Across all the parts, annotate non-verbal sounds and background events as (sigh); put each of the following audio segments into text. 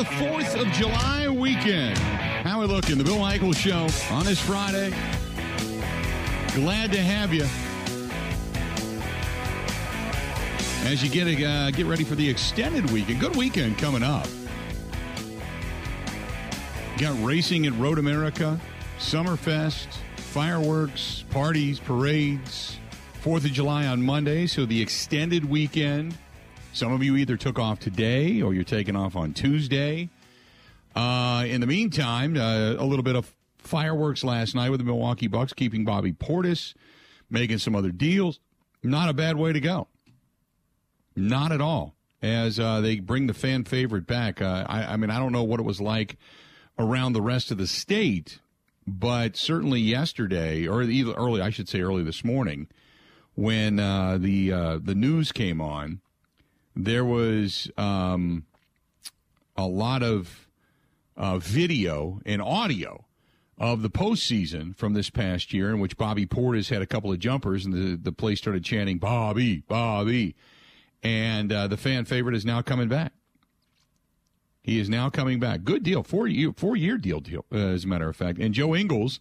the 4th of July weekend. How we looking? The Bill Michaels Show on this Friday. Glad to have you. As you get uh, get ready for the extended weekend, good weekend coming up. Got racing at Road America, Summerfest, fireworks, parties, parades, Fourth of July on Monday, so the extended weekend. Some of you either took off today or you're taking off on Tuesday. Uh, in the meantime, uh, a little bit of fireworks last night with the Milwaukee Bucks, keeping Bobby Portis, making some other deals. Not a bad way to go. Not at all. As uh, they bring the fan favorite back. Uh, I, I mean, I don't know what it was like around the rest of the state, but certainly yesterday, or either early, I should say early this morning, when uh, the uh, the news came on, there was um, a lot of uh, video and audio of the postseason from this past year, in which Bobby Portis had a couple of jumpers, and the the place started chanting "Bobby, Bobby," and uh, the fan favorite is now coming back. He is now coming back. Good deal, four year four year deal deal, uh, as a matter of fact. And Joe Ingles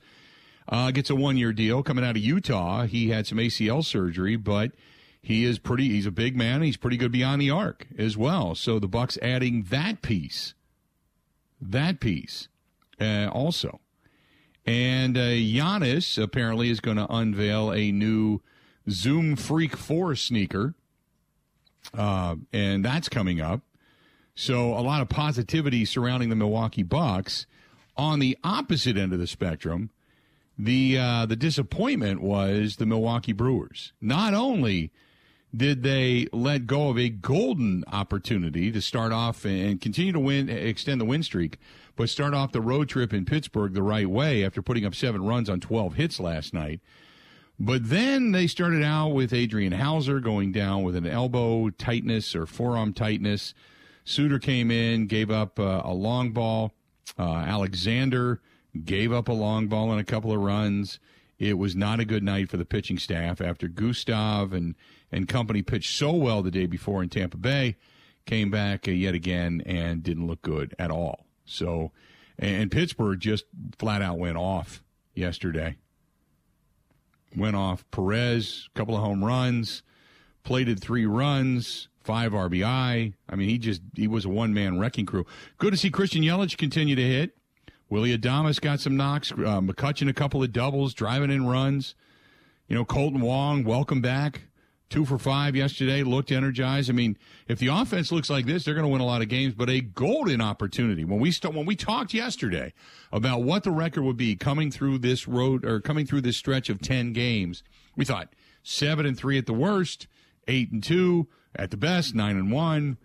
uh, gets a one year deal coming out of Utah. He had some ACL surgery, but he is pretty. He's a big man. He's pretty good beyond the arc as well. So the Bucks adding that piece, that piece, uh, also, and uh, Giannis apparently is going to unveil a new Zoom Freak Four sneaker, uh, and that's coming up. So a lot of positivity surrounding the Milwaukee Bucks. On the opposite end of the spectrum, the uh, the disappointment was the Milwaukee Brewers. Not only did they let go of a golden opportunity to start off and continue to win, extend the win streak, but start off the road trip in Pittsburgh the right way after putting up seven runs on 12 hits last night. But then they started out with Adrian Houser going down with an elbow tightness or forearm tightness. Suter came in, gave up uh, a long ball. Uh, Alexander gave up a long ball and a couple of runs. It was not a good night for the pitching staff after Gustav and, and company pitched so well the day before in Tampa Bay, came back uh, yet again and didn't look good at all. So, and Pittsburgh just flat out went off yesterday. Went off Perez, couple of home runs, plated three runs, five RBI. I mean, he just he was a one man wrecking crew. Good to see Christian Yelich continue to hit. Willy Adames got some knocks. Uh, McCutchen a couple of doubles, driving in runs. You know, Kolten Wong, welcome back. Two for five yesterday, looked energized. I mean, if the offense looks like this, they're going to win a lot of games. But a golden opportunity when we st- when we talked yesterday about what the record would be coming through this road or coming through this stretch of ten games, we thought seven and three at the worst, eight and two at the best, nine and one.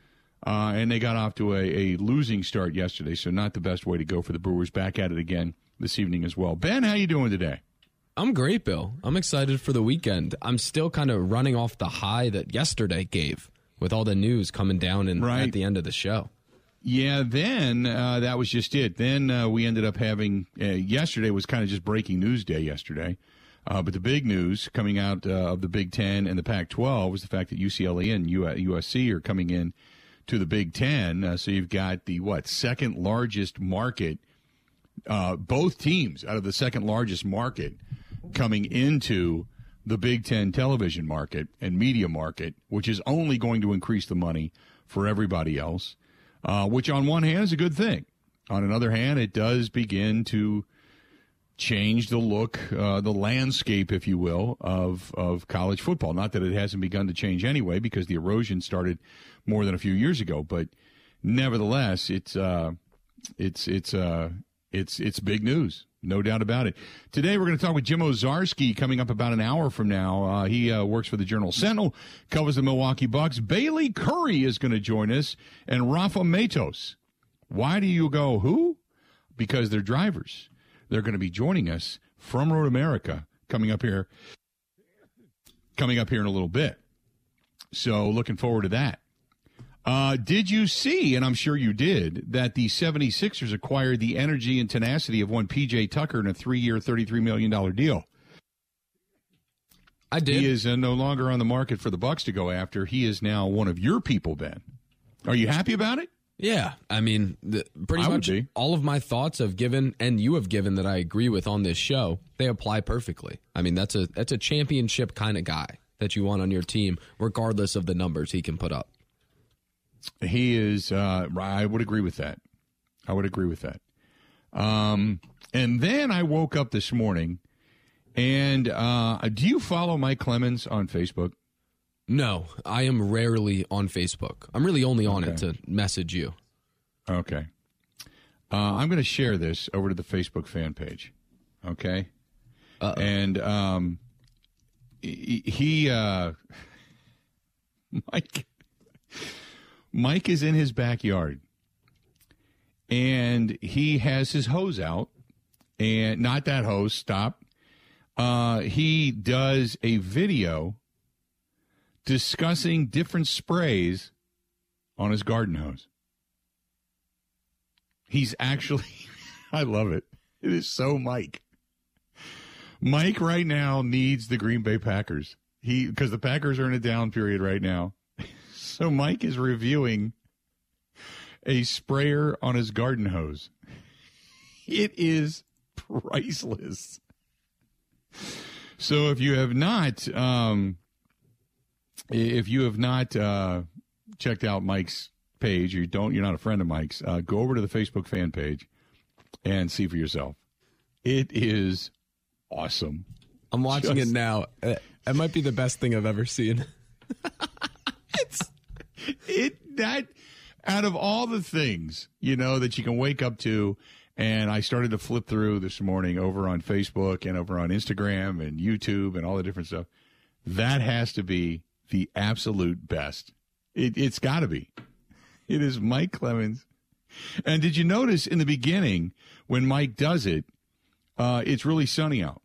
Uh, and they got off to a, a losing start yesterday, so not the best way to go for the Brewers. Back at it again this evening as well. Ben, how you doing today? I'm great, Bill. I'm excited for the weekend. I'm still kind of running off the high that yesterday gave with all the news coming down in, Right. at the end of the show. Yeah, then uh, that was just it. Then uh, we ended up having uh, yesterday was kind of just breaking news day yesterday. Uh, but the big news coming out uh, of the Big Ten and the Pac 12 was the fact that UCLA and USC are coming in to the Big Ten. Uh, so you've got the, what, second largest market, uh, both teams out of the second largest market coming into the Big Ten television market and media market, which is only going to increase the money for everybody else, uh, which on one hand is a good thing. On another hand, it does begin to change the look, uh, the landscape, if you will, of of college football. Not that it hasn't begun to change anyway, because the erosion started more than a few years ago. But nevertheless, it's uh, it's it's uh, it's it's big news, no doubt about it. Today we're going to talk with Jim Owczarski coming up about an hour from now. Uh, he uh, works for the Journal Sentinel, covers the Milwaukee Bucks. Bayley Currey is going to join us, and Rafa Matos. Why do you go who? Because they're drivers. They're going to be joining us from Road America coming up here coming up here in a little bit. So looking forward to that. Uh, did you see, and I'm sure you did, that the 76ers acquired the energy and tenacity of one PJ Tucker in a three year, $33 million deal? I did. He is uh, no longer on the market for the Bucks to go after. He is now one of your people, Ben. Are you happy about it? Yeah, I mean, the, pretty I much all of my thoughts have given, and you have given that I agree with on this show. They apply perfectly. I mean, that's a that's a championship kind of guy that you want on your team, regardless of the numbers he can put up. He is. Uh, I would agree with that. I would agree with that. Um, and then I woke up this morning, and uh, do you follow Mike Clemens on Facebook? No, I am rarely on Facebook. I'm really only on it to message you. Okay. Uh, I'm going to share this over to the Facebook fan page. Okay. Uh-oh. And um, he, he uh, (laughs) Mike, Mike is in his backyard, and he has his hose out, and not that hose. Stop. Uh, he does a video discussing different sprays on his garden hose. He's actually, (laughs) I love it. It is so Mike. Mike right now needs the Green Bay Packers. He because the Packers are in a down period right now. So Mike is reviewing a sprayer on his garden hose. It is priceless. So if you have not, um, if you have not uh, checked out Mike's page, you don't, you're not a friend of Mike's. Uh, go over to the Facebook fan page and see for yourself. It is awesome. I'm watching Just- it now. Uh, It might be the best thing I've ever seen. (laughs) (laughs) it that out of all the things you know that you can wake up to and i started to flip through this morning over on facebook and over on instagram and youtube and all the different stuff that has to be the absolute best. It, it's got to be. It is mike clemens. And did you notice in the beginning when mike does it uh, it's really sunny out?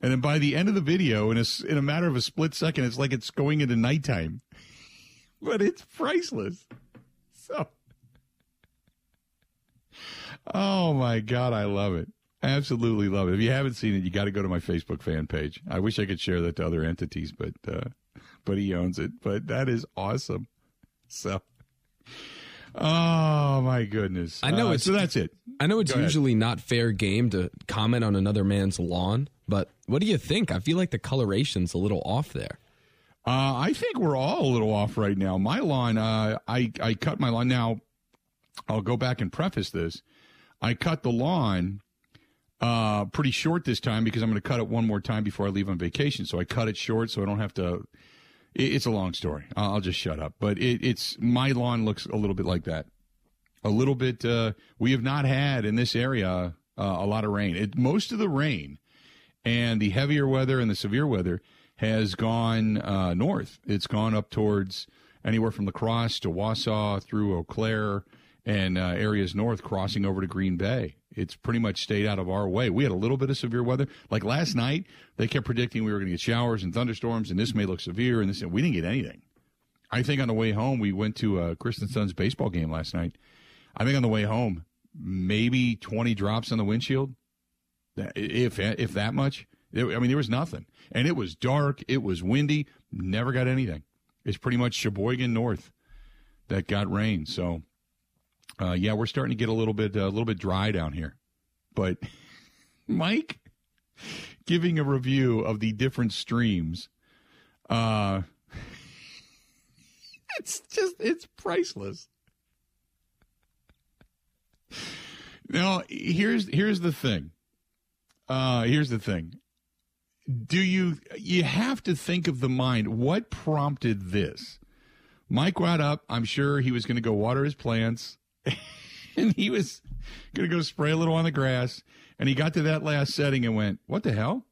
And then by the end of the video in a, in a matter of a split second it's like it's going into nighttime but it's priceless. So, oh my god, I love it. Absolutely love it. If you haven't seen it, you got to go to my Facebook fan page. I wish I could share that to other entities, but uh, but he owns it. But that is awesome. So, oh my goodness, I know Uh, it's- so. That's it. I know it's Go ahead. usually not fair game to comment on another man's lawn, but what do you think? I feel like the coloration's a little off there. Uh, I think we're all a little off right now. My lawn, uh, I I cut my lawn. Now, I'll go back and preface this. I cut the lawn uh, pretty short this time because I'm going to cut it one more time before I leave on vacation. So I cut it short so I don't have to. It, it's a long story. I'll, just shut up. But it, it's my lawn looks a little bit like that. A little bit. Uh, we have not had in this area uh, a lot of rain. It, most of the rain and the heavier weather and the severe weather has gone uh, north. It's gone up towards anywhere from La Crosse to Wausau through Eau Claire and uh, areas north, crossing over to Green Bay. It's pretty much stayed out of our way. We had a little bit of severe weather. Like last night, they kept predicting we were going to get showers and thunderstorms, and this may look severe, and this. We didn't get anything. I think on the way home, we went to uh, Kristen Son's baseball game last night. I think on the way home, maybe 20 drops on the windshield, if if that much. I mean, there was nothing, and it was dark. It was windy. Never got anything. It's pretty much Sheboygan North that got rain. So, uh, yeah, we're starting to get a little bit a little bit dry down here. But (laughs) Mike giving a review of the different streams, uh, (laughs) it's just it's priceless. Now, here's here's the thing. Uh, here's the thing. Do you you have to think of the mind? What prompted this? Mike got up. I'm sure he was going to go water his plants, (laughs) and he was going to go spray a little on the grass. And he got to that last setting and went, "What the hell?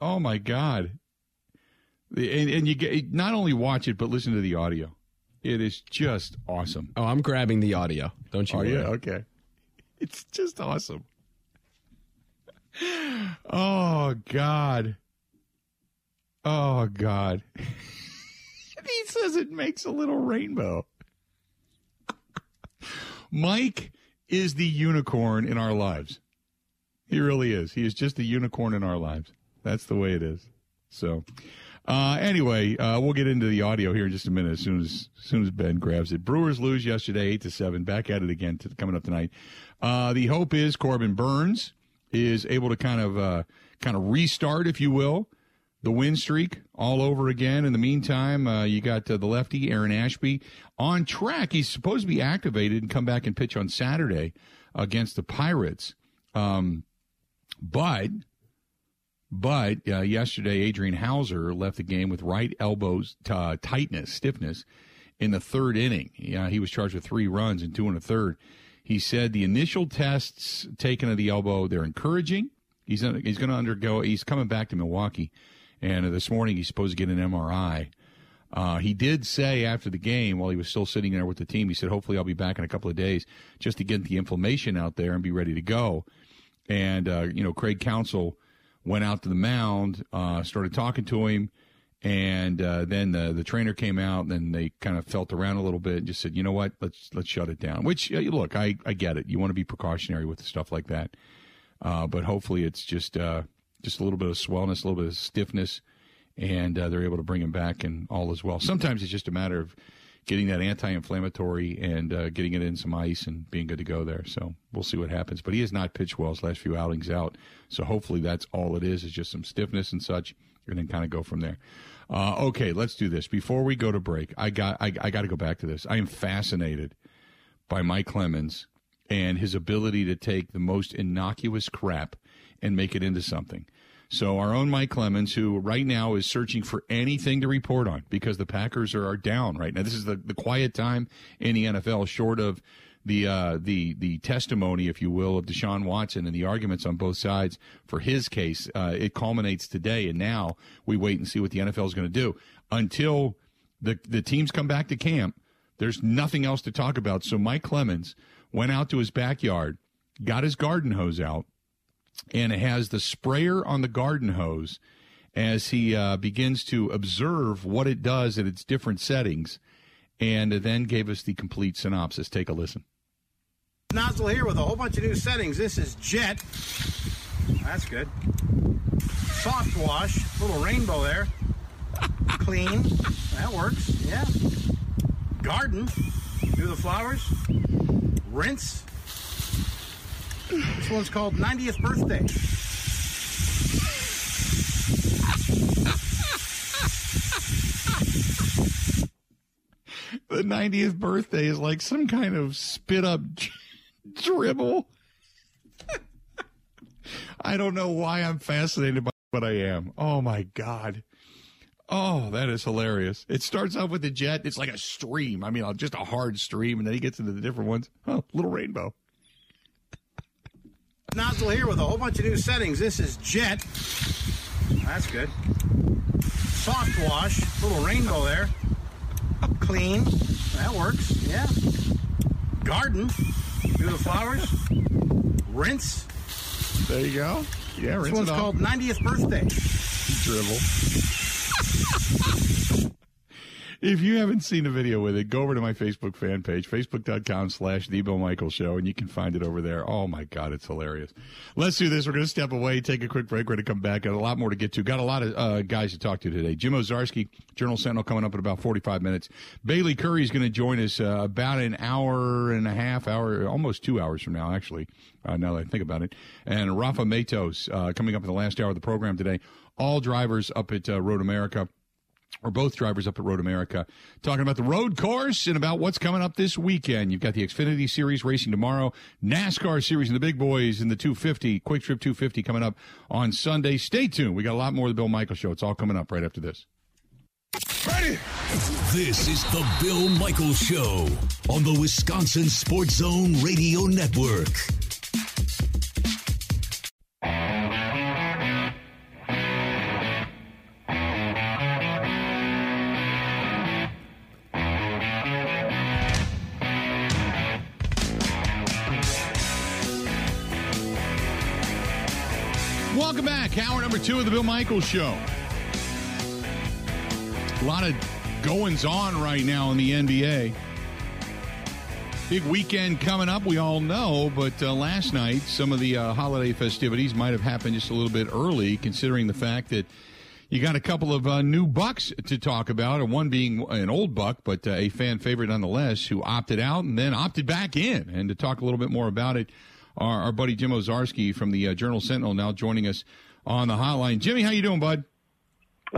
Oh my god!" And, and you get not only watch it but listen to the audio. It is just awesome. Oh, I'm grabbing the audio. Don't you? Oh worry. yeah, okay. It's just awesome. Oh God. Oh God. (laughs) he says it makes a little rainbow. Mike is the unicorn in our lives. He really is. He is just the unicorn in our lives. That's the way it is. So, Uh, anyway, uh, we'll get into the audio here in just a minute as soon as, as soon as Ben grabs it. Brewers lose yesterday, eight to seven. Back at it again to, coming up tonight. Uh, the hope is Corbin Burnes is able to kind of uh, kind of restart, if you will, the win streak all over again. In the meantime, uh, you got uh, the lefty Aaron Ashby on track. He's supposed to be activated and come back and pitch on Saturday against the Pirates. Um, but but uh, yesterday, Adrian Houser left the game with right elbow uh, tightness, stiffness in the third inning. Yeah, he was charged with three runs and two and a third. He said the initial tests taken of the elbow they're encouraging. He's he's going to undergo. He's coming back to Milwaukee, and this morning he's supposed to get an MRI. Uh, he did say after the game, while he was still sitting there with the team, he said, "Hopefully, I'll be back in a couple of days just to get the inflammation out there and be ready to go." And uh, you know, Craig Counsell went out to the mound, uh, started talking to him, and uh, then the the trainer came out. And they kind of felt around a little bit and just said, "You know what? Let's let's shut it down." Which uh, look, I I get it. You want to be precautionary with stuff like that, uh, but hopefully it's just uh, just a little bit of swellness, a little bit of stiffness, and uh, they're able to bring him back and all as well. Sometimes it's just a matter of getting that anti-inflammatory and uh, getting it in some ice and being good to go there. So we'll see what happens. But he has not pitched well his last few outings out. So hopefully that's all it is, is just some stiffness and such, and then kind of go from there. Uh, okay, let's do this. Before we go to break, I got I, I got to go back to this. I am fascinated by Mike Clemens and his ability to take the most innocuous crap and make it into something. So our own Mike Clemens, who right now is searching for anything to report on because the Packers are, are down right now. This is the, the quiet time in the NFL, short of the uh, the the testimony, if you will, of Deshaun Watson and the arguments on both sides for his case. Uh, it culminates today, and now we wait and see what the NFL is going to do until the the teams come back to camp. There's nothing else to talk about. So Mike Clemens went out to his backyard, got his garden hose out, and has the sprayer on the garden hose as he uh, begins to observe what it does at its different settings, and then gave us the complete synopsis. Take a listen. Nozzle here with a whole bunch of new settings. This is Jet. That's good. Soft wash, little rainbow there. (laughs) Clean. That works. Yeah. Garden. Do the flowers. Rinse. This one's called 90th Birthday. the 90th birthday is like some kind of spit up dribble. I don't know why I'm fascinated by but I am. Oh my God. Oh, that is hilarious. It starts off with the jet. It's like a stream. I mean, just a hard stream, and then he gets into the different ones. Oh, little rainbow nozzle here with a whole bunch of new settings. This is Jet. That's good. Soft wash, little rainbow there. Clean. That works. Yeah. Garden. Do the flowers. Rinse. There you go. Yeah, rinse. This one's called 90th birthday. Dribble. If you haven't seen a video with it, go over to my Facebook fan page, facebook.com slash The Bill Michaels Show, and you can find it over there. Oh, my God, it's hilarious. Let's do this. We're going to step away, take a quick break. We're going to come back. Got a lot more to get to. Got a lot of uh, guys to talk to today. Jim Owczarski, Journal Sentinel, coming up in about 45 minutes. Bayley Currey is going to join us uh, about an hour and a half, hour, almost two hours from now, actually, uh, now that I think about it. And Rafa Matos uh, coming up in the last hour of the program today. All drivers up at uh, Road America or both drivers up at Road America, talking about the road course and about what's coming up this weekend. You've got the Xfinity Series racing tomorrow, NASCAR Series and the big boys in the 250, Kwik Trip 250 coming up on Sunday. Stay tuned. We got a lot more of the Bill Michael Show. It's all coming up right after this. Ready? This is the Bill Michael Show on the Wisconsin Sports Zone Radio Network. Welcome back. Hour number two of the Bill Michaels Show. A lot of goings on right now in the NBA. Big weekend coming up, we all know, but uh, last night some of the uh, holiday festivities might have happened just a little bit early, considering the fact that You got a couple of uh, new bucks to talk about, and one being an old buck, but uh, a fan favorite nonetheless, who opted out and then opted back in. And to talk a little bit more about it, our, our buddy Jim Owczarski from the uh, Journal Sentinel now joining us on the hotline. Jimmy, how you doing, bud?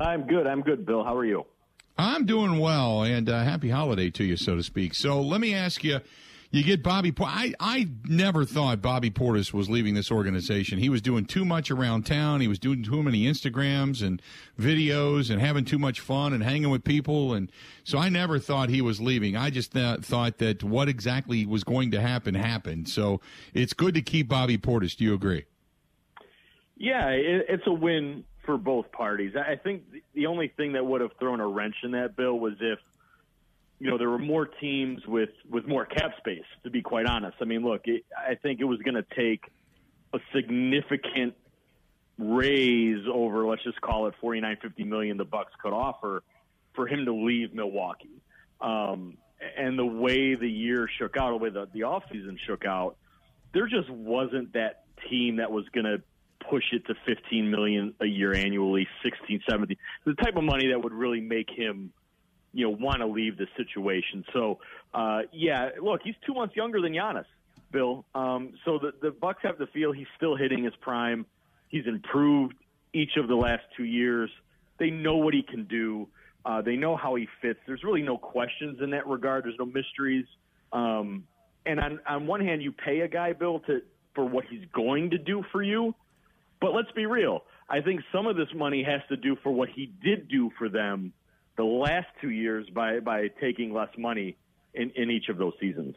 I'm good. I'm good, Bill. How are you? I'm doing well, and uh, happy holiday to you, so to speak. So let me ask you you get Bobby. I I never thought Bobby Portis was leaving this organization. He was doing too much around town. He was doing too many Instagrams and videos and having too much fun and hanging with people. And so I never thought he was leaving. I just th- thought that what exactly was going to happen happened. So it's good to keep Bobby Portis. Do you agree? Yeah, it, it's a win for both parties. I think the only thing that would have thrown a wrench in that bill was if you know, there were more teams with with more cap space. To be quite honest, I mean, look, it, I think it was going to take a significant raise over, let's just call it forty nine fifty million, the Bucks could offer for him to leave Milwaukee. Um, and the way the year shook out, the way the, the offseason shook out, there just wasn't that team that was going to push it to 15 million a year annually, 16, 17, the type of money that would really make him you know want to leave the situation. So uh, yeah, look, he's two months younger than Giannis, Bill. Um, so the the Bucks have to feel he's still hitting his prime. He's improved each of the last two years. They know what he can do. Uh, they know how he fits. There's really no questions in that regard. There's no mysteries. Um, and on on one hand, you pay a guy, Bill, to for what he's going to do for you. But let's be real. I think some of this money has to do for what he did do for them the last two years by by taking less money in, in each of those seasons.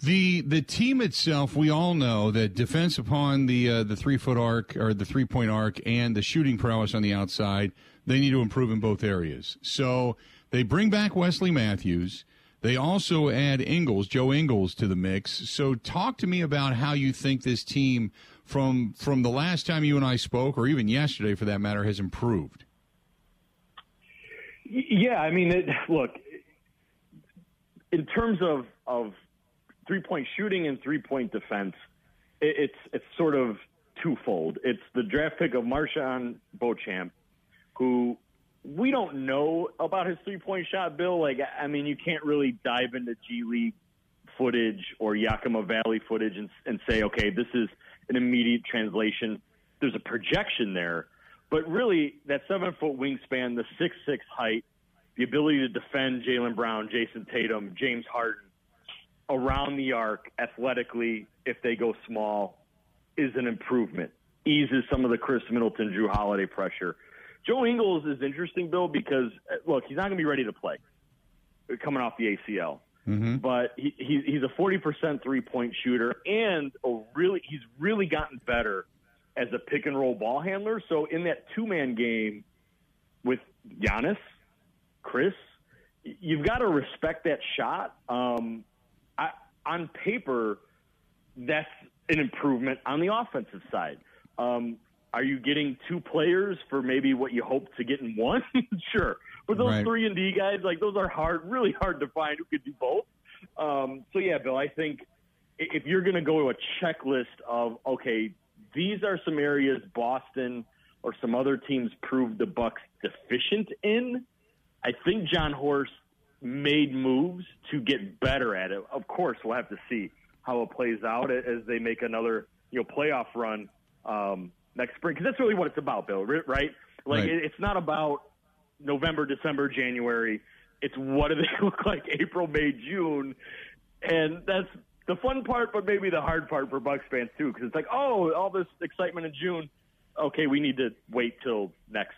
The the team itself, we all know that defense upon the uh, the three foot arc or the three point arc and the shooting prowess on the outside, they need to improve in both areas. So they bring back Wesley Matthews. They also add Ingles, Joe Ingles, to the mix. So talk to me about how you think this team from from the last time you and I spoke, or even yesterday for that matter, has improved. Yeah, I mean, it, look, in terms of of three point shooting and three point defense, it, it's it's sort of twofold. It's the draft pick of MarJon Beauchamp, who we don't know about his three point shot, Bill. Like, I mean, you can't really dive into G League footage or Yakima Valley footage and, and say, okay, this is an immediate translation. There's a projection there. But really, that seven foot wingspan, the six six height, the ability to defend Jaylen Brown, Jayson Tatum, James Harden around the arc athletically, if they go small, is an improvement. Eases some of the Khris Middleton, Jrue Holiday pressure. Joe Ingles is interesting, Bill, because look, he's not going to be ready to play coming off the ACL. Mm-hmm. But he, he, he's a 40% three point shooter, and a really he's really gotten better as a pick and roll ball handler. So in that two man game with Giannis, Khris, you've got to respect that shot. Um, I, on paper, that's an improvement on the offensive side. Um, are you getting two players for maybe what you hope to get in one? (laughs) sure. But those right. three and D guys, like those are hard, really hard to find who could do both. Um, so yeah, Bill, I think if you're going to go to a checklist of okay, these are some areas Boston or some other teams proved the Bucks deficient in. I think Jon Horst made moves to get better at it. Of course, we'll have to see how it plays out as they make another you know playoff run um, next spring because that's really what it's about, Bill. Right? Like right. it's not about November, December, January. It's what do they (laughs) look like April, May, June, and that's the fun part, but maybe the hard part for Bucks fans too, because it's like, oh, all this excitement in June. Okay, we need to wait till next,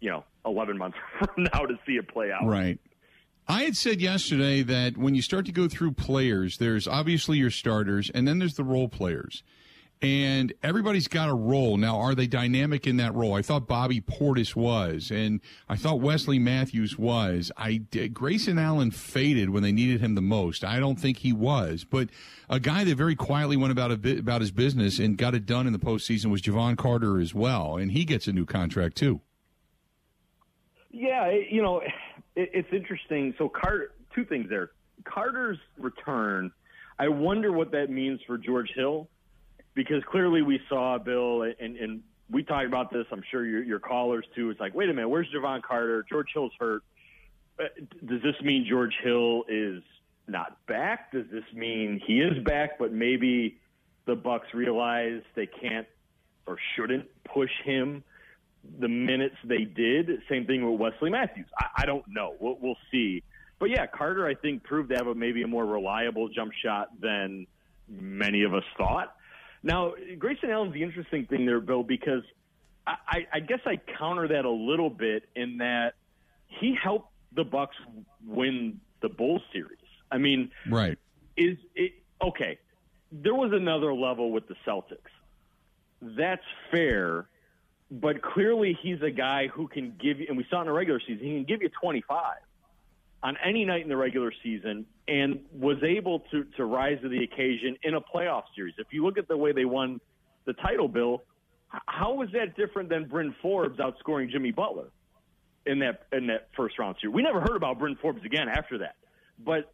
you know, eleven months (laughs) from now to see it play out. Right. I had said yesterday that when you start to go through players, there's obviously your starters, and then there's the role players and everybody's got a role. Now, are they dynamic in that role? I thought Bobby Portis was, and I thought Wesley Matthews was. I Grayson Allen faded when they needed him the most. I don't think he was, but a guy that very quietly went about bit about his business and got it done in the postseason was Jevon Carter as well, and he gets a new contract too. Yeah, you know, it's interesting. So, Carter, two things there. Carter's return. I wonder what that means for George Hill because clearly we saw Bill and, and we talked about this. I'm sure your, your callers too. It's like, wait a minute, where's Jevon Carter? George Hill's hurt. Uh, does this mean George Hill is not back? Does this mean he is back, but maybe the Bucks realize they can't or shouldn't push him the minutes they did? Same thing with Wesley Matthews. I, I don't know. We'll, we'll see. But yeah, Carter, I think, proved to have a, maybe a more reliable jump shot than many of us thought. Now, Grayson Allen's the interesting thing there, Bill, because I, I guess I counter that a little bit in that he helped the Bucks win the Bulls series. I mean, right? Is it okay? There was another level with the Celtics. That's fair, but clearly he's a guy who can give you, and we saw in the regular season, he can give you 25 on any night in the regular season and was able to, to rise to the occasion in a playoff series. If you look at the way they won the title, Bill, how was that different than Bryn Forbes outscoring Jimmy Butler in that in that first round series? We never heard about Bryn Forbes again after that, but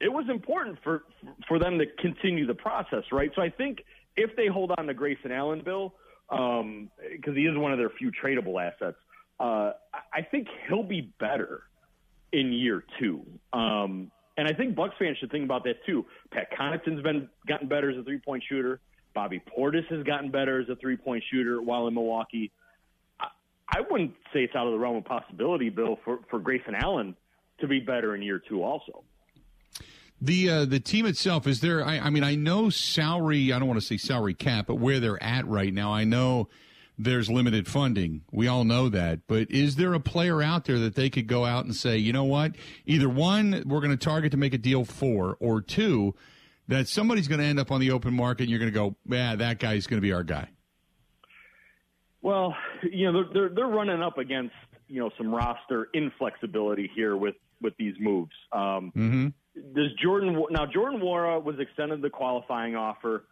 it was important for for them to continue the process, right? So I think if they hold on to Grayson Allen, Bill, because um, he is one of their few tradable assets, uh, I think he'll be better in year two. Um, and I think Bucks fans should think about that too. Pat Connaughton's been gotten better as a three point shooter. Bobby Portis has gotten better as a three point shooter while in Milwaukee. I, I wouldn't say it's out of the realm of possibility, Bill, for, for Grayson Allen to be better in year two also. The uh, the team itself is there. I, I mean, I know salary. I don't want to say salary cap, but where they're at right now, I know there's limited funding. We all know that. But is there a player out there that they could go out and say, you know what? Either one, we're going to target to make a deal for, or two, that somebody's going to end up on the open market and you're going to go, yeah, that guy's going to be our guy? Well, you know, they're, they're, they're running up against, you know, some roster inflexibility here with, with these moves. Um, mm-hmm. Does Jordan now? Jordan Nwora was extended the qualifying offer.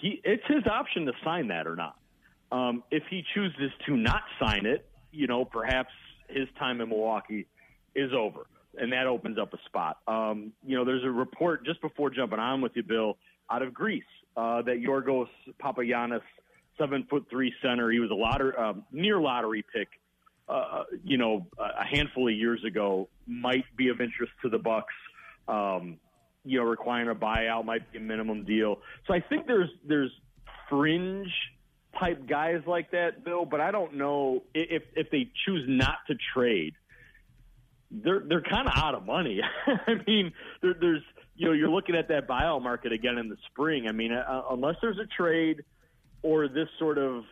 He it's his option to sign that or not. Um, if he chooses to not sign it, you know, perhaps his time in Milwaukee is over, and that opens up a spot. Um, you know, there's a report just before jumping on with you, Bill, out of Greece uh, that Yorgos Papagiannis, seven foot three center, he was a lottery, uh, near lottery pick. Uh, you know, a handful of years ago, might be of interest to the Bucks. Um, you know, requiring a buyout might be a minimum deal. So I think there's there's fringe type guys like that, Bill. But I don't know if if they choose not to trade. They're they're kind of out of money. (laughs) I mean, there, there's you know you're looking at that buyout market again in the spring. I mean, uh, unless there's a trade or this sort of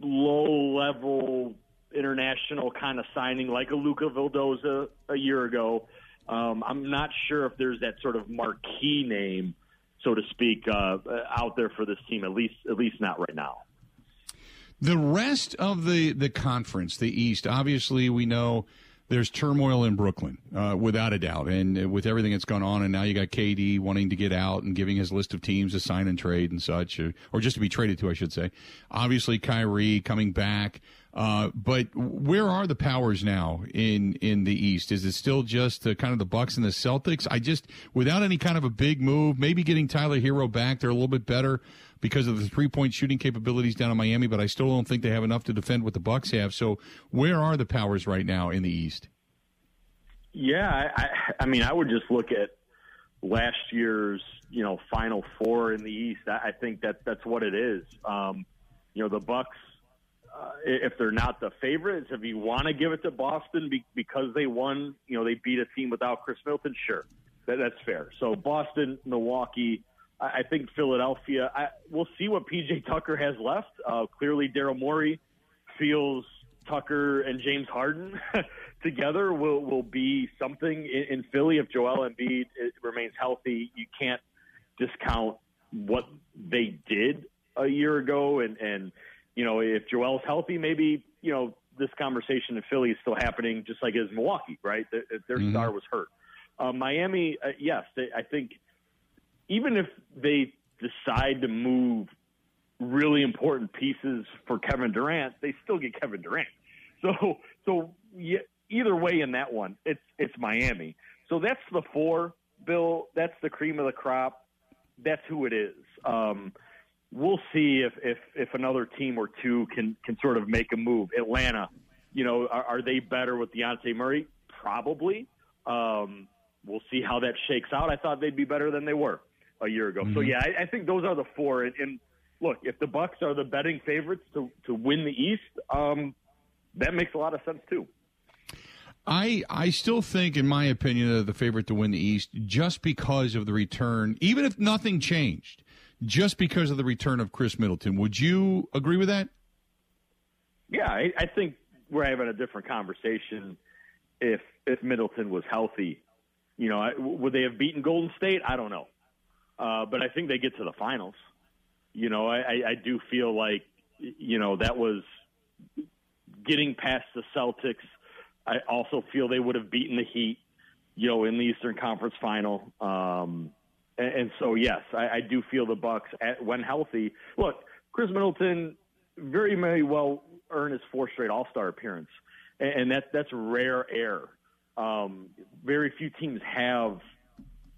low level international kind of signing like a Luca Vildoza a year ago, um, I'm not sure if there's that sort of marquee name, so to speak, uh, out there for this team. At least at least not right now. The rest of the, the conference, the East, obviously we know there's turmoil in Brooklyn, uh, without a doubt. And with everything that's gone on, and now you got KD wanting to get out and giving his list of teams to sign and trade and such, or, or just to be traded to, I should say. Obviously, Kyrie coming back. Uh, but where are the powers now in in the East? Is it still just the, kind of the Bucks and the Celtics? I just without any kind of a big move, maybe getting Tyler Herro back, they're a little bit better because of the three point shooting capabilities down in Miami. But I still don't think they have enough to defend what the Bucks have. So where are the powers right now in the East? Yeah, I, I mean, I would just look at last year's you know Final Four in the East. I, think that that's what it is. Um, you know, the Bucks uh, if they're not the favorites, if you want to give it to Boston be, because they won, you know, they beat a team without Chris Milton, sure, that, that's fair. So Boston, Milwaukee, I, I think Philadelphia. I, we'll see what PJ Tucker has left. Uh, clearly, Daryl Morey feels Tucker and James Harden (laughs) together will will be something in, in Philly if Joel Embiid remains healthy. You can't discount what they did a year ago and and you know, if Joel's healthy, maybe, you know, this conversation in Philly is still happening just like as Milwaukee, right? Their, their mm-hmm. star was hurt. Uh, Miami, uh, yes, they, I think even if they decide to move really important pieces for Kevin Durant, they still get Kevin Durant. So, so yeah, either way in that one, it's it's Miami. So that's the four, Bill. That's the cream of the crop. That's who it is. Um, we'll see if, if, if another team or two can, can sort of make a move. Atlanta, you know, are, are they better with Dejounte Murray? Probably. Um, we'll see how that shakes out. I thought they'd be better than they were a year ago. Mm-hmm. So yeah, I, I, think those are the four. And, and, look, if the Bucks are the betting favorites to to win the East, um, that makes a lot of sense too. I I still think, in my opinion, they're the favorite to win the East just because of the return, even if nothing changed, just because of the return of Khris Middleton. Would you agree with that? Yeah, I, I think we're having a different conversation if if Middleton was healthy. You know, would they have beaten Golden State? I don't know, uh, but I think they get to the finals. You know, I, I do feel like you know that was getting past the Celtics I also feel they would have beaten the Heat, you know, in the Eastern Conference Final. Um, and, and so, yes, I, I do feel the Bucks at, when healthy. Look, Khris Middleton very may well earn his fourth straight All Star appearance, and, and that that's rare air. Um, very few teams have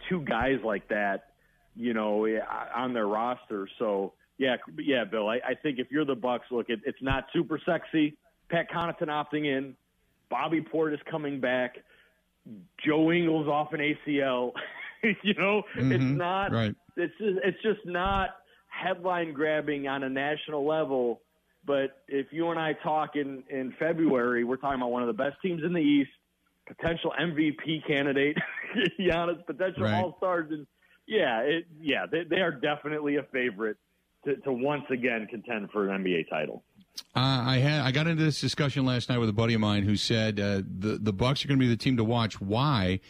two guys like that, you know, on their roster. So, yeah, yeah, Bill. I, I think if you're the Bucks, look, it, it's not super sexy. Pat Connaughton opting in. Bobby Portis coming back, Joe Ingles off an ACL. (laughs) you know, mm-hmm. it's not. Right. It's just, it's just not headline grabbing on a national level. But if you and I talk in in February, we're talking about one of the best teams in the East, potential MVP candidate, (laughs) Giannis, potential right. All Stars, and yeah, it, yeah, they, they are definitely a favorite to, to once again contend for an NBA title. Uh, I had I got into this discussion last night with a buddy of mine who said uh, the the Bucks are going to be the team to watch. Why?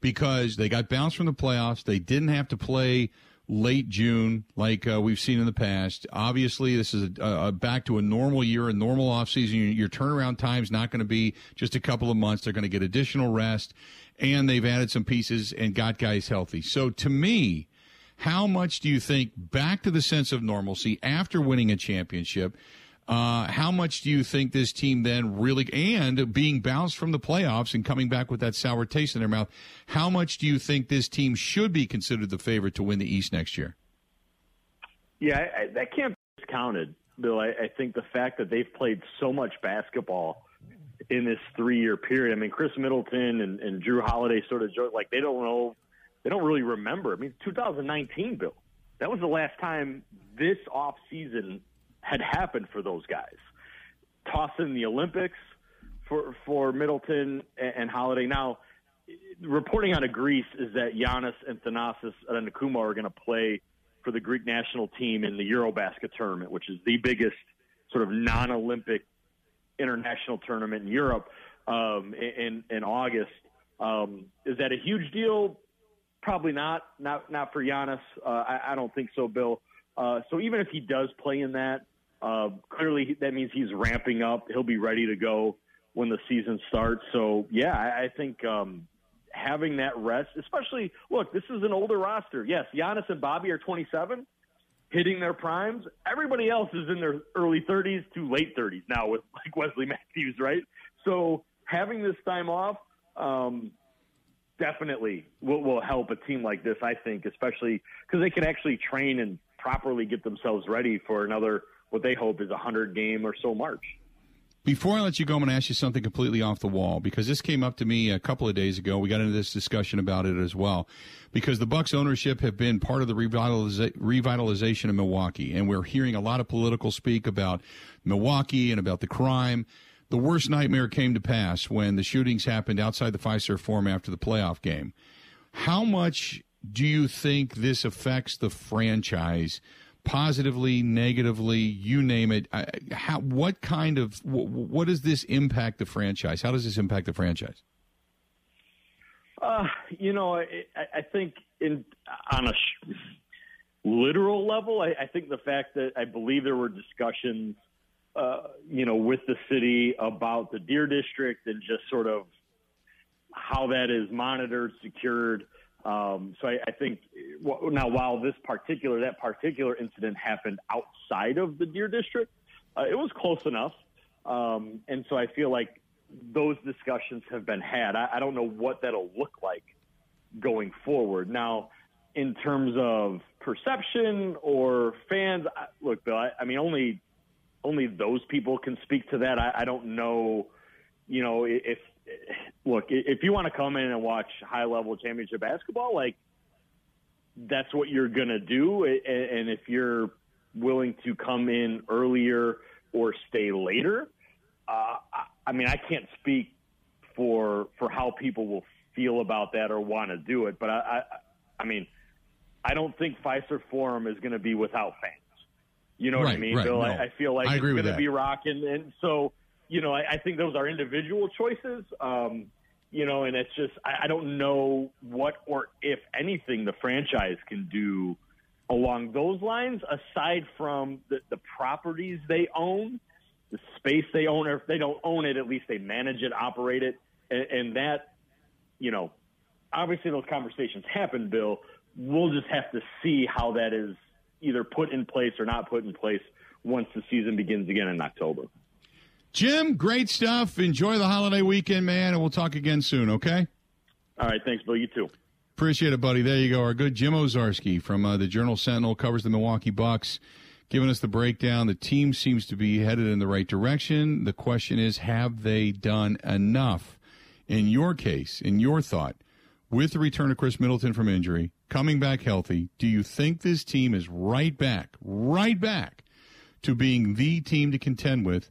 Because they got bounced from the playoffs. They didn't have to play late June like uh, we've seen in the past. Obviously, this is a, a back to a normal year, a normal offseason. Your, your turnaround time is not going to be just a couple of months. They're going to get additional rest, and they've added some pieces and got guys healthy. So to me, how much do you think back to the sense of normalcy after winning a championship? Uh, how much do you think this team then really, and being bounced from the playoffs and coming back with that sour taste in their mouth, how much do you think this team should be considered the favorite to win the East next year? Yeah, I, that can't be discounted, Bill. I, I think the fact that they've played so much basketball in this three-year period. I mean, Khris Middleton and, and Jrue Holiday sort of joke like they don't know, they don't really remember. I mean, 2019, Bill. That was the last time this off season had happened for those guys. Toss in the Olympics for for Middleton and, and Holiday. Now, reporting out of Greece is that Giannis and Thanasis Antetokounmpo are going to play for the Greek national team in the EuroBasket tournament, which is the biggest sort of non-Olympic international tournament in Europe um, in in August. Um, is that a huge deal? Probably not. Not not for Giannis. Uh, I, I don't think so, Bill. Uh, so even if he does play in that, uh, clearly, that means he's ramping up. He'll be ready to go when the season starts. So, yeah, I, I think um, having that rest, especially look, this is an older roster. Yes, Giannis and Bobby are 27, hitting their primes. Everybody else is in their early 30s to late 30s now with (laughs) like Wesley Matthews, right? So having this time off um, definitely will, will help a team like this. I think, especially because they can actually train and properly get themselves ready for another what they hope is a hundred game or so march. Before I let you go, I'm going to ask you something completely off the wall because this came up to me a couple of days ago. We got into this discussion about it as well because the Bucks ownership have been part of the revitaliza- revitalization of Milwaukee, and we're hearing a lot of political speak about Milwaukee and about the crime. The worst nightmare came to pass when the shootings happened outside the Fiserv Forum after the playoff game. How much do you think this affects the franchise? Positively, negatively, you name it. How, what kind of, what does this impact the franchise? How does this impact the franchise? Uh, you know, I, I think in on a literal level, I, I think the fact that I believe there were discussions, uh, you know, with the city about the Deer District and just sort of how that is monitored, secured. Um, so I, I think now, while this particular that particular incident happened outside of the Deer District, uh, it was close enough, um, and so I feel like those discussions have been had. I, I don't know what that'll look like going forward. Now, in terms of perception or fans, look, Bill, I, I mean, only only those people can speak to that. I, I don't know, you know, if look, if you want to come in and watch high level championship basketball, like that's what you're going to do. And if you're willing to come in earlier or stay later, uh, I mean, I can't speak for for how people will feel about that or want to do it, but I, I, I mean, I don't think Fiserv Forum is going to be without fans. You know right, what I mean, right, Bill? No. I, I, feel like I it's going to be rocking, and so you know, I, I, think those are individual choices. Um, you know, and it's just I, I don't know what or if anything the franchise can do along those lines aside from the, the properties they own, the space they own, or if they don't own it, at least they manage it, operate it, and, and that, you know, obviously those conversations happen, Bill. We'll just have to see how that is either put in place or not put in place once the season begins again in October. Jim, great stuff. Enjoy the holiday weekend, man, and we'll talk again soon, okay? All right. Thanks, Bill. You too. Appreciate it, buddy. There you go. Our good Jim Owczarski from uh, the Journal Sentinel covers the Milwaukee Bucks, giving us the breakdown. The team seems to be headed in the right direction. The question is, have they done enough? In your case, in your thought, with the return of Khris Middleton from injury, coming back healthy, do you think this team is right back, right back to being the team to contend with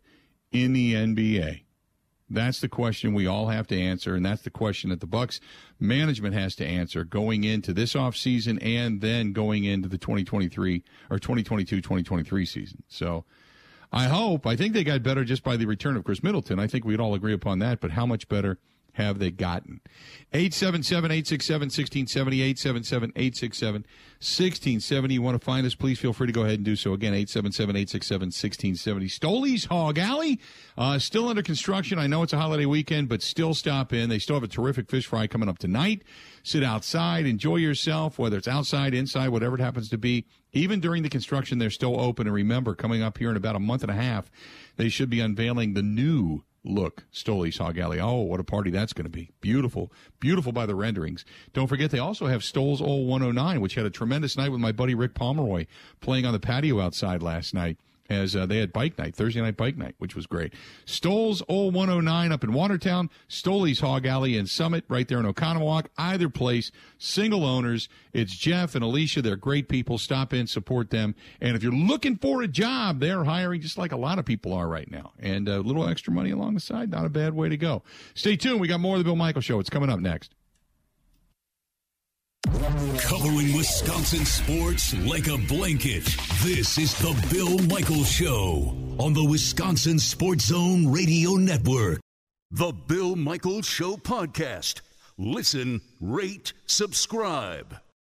in the NBA? That's the question we all have to answer, and that's the question that the Bucks management has to answer going into this offseason and then going into the 2023 or 2022-2023 season. So I hope, I think they got better just by the return of Khris Middleton. I think we'd all agree upon that, but how much better – have they gotten? 877 867 1670, 877 867 1670. You want to find us, please feel free to go ahead and do so. Again, 877 867 1670. Stoley's Hog Alley, uh, still under construction. I know it's a holiday weekend, but still stop in. They still have a terrific fish fry coming up tonight. Sit outside, enjoy yourself, whether it's outside, inside, whatever it happens to be. Even during the construction, they're still open. And remember, coming up here in about a month and a half, they should be unveiling the new look, Stoli Hog Alley. Oh, what a party that's going to be. Beautiful. Beautiful by the renderings. Don't forget, they also have Stoll's Old 109, which had a tremendous night with my buddy Rick Pomeroy playing on the patio outside last night as uh, they had bike night, Thursday night bike night, which was great. Stoll's Old 109 up in Watertown, Stoley's Hog Alley and Summit, right there in Oconomowoc. Either place, single owners. It's Jeff and Alicia. They're great people. Stop in, support them. And if you're looking for a job, they're hiring just like a lot of people are right now. And a little extra money along the side, not a bad way to go. Stay tuned. We got more of the Bill Michael Show. It's coming up next. Covering Wisconsin sports like a blanket. This is the Bill Michael Show on the Wisconsin Sports Zone Radio Network. The Bill Michael Show podcast. Listen, rate, subscribe.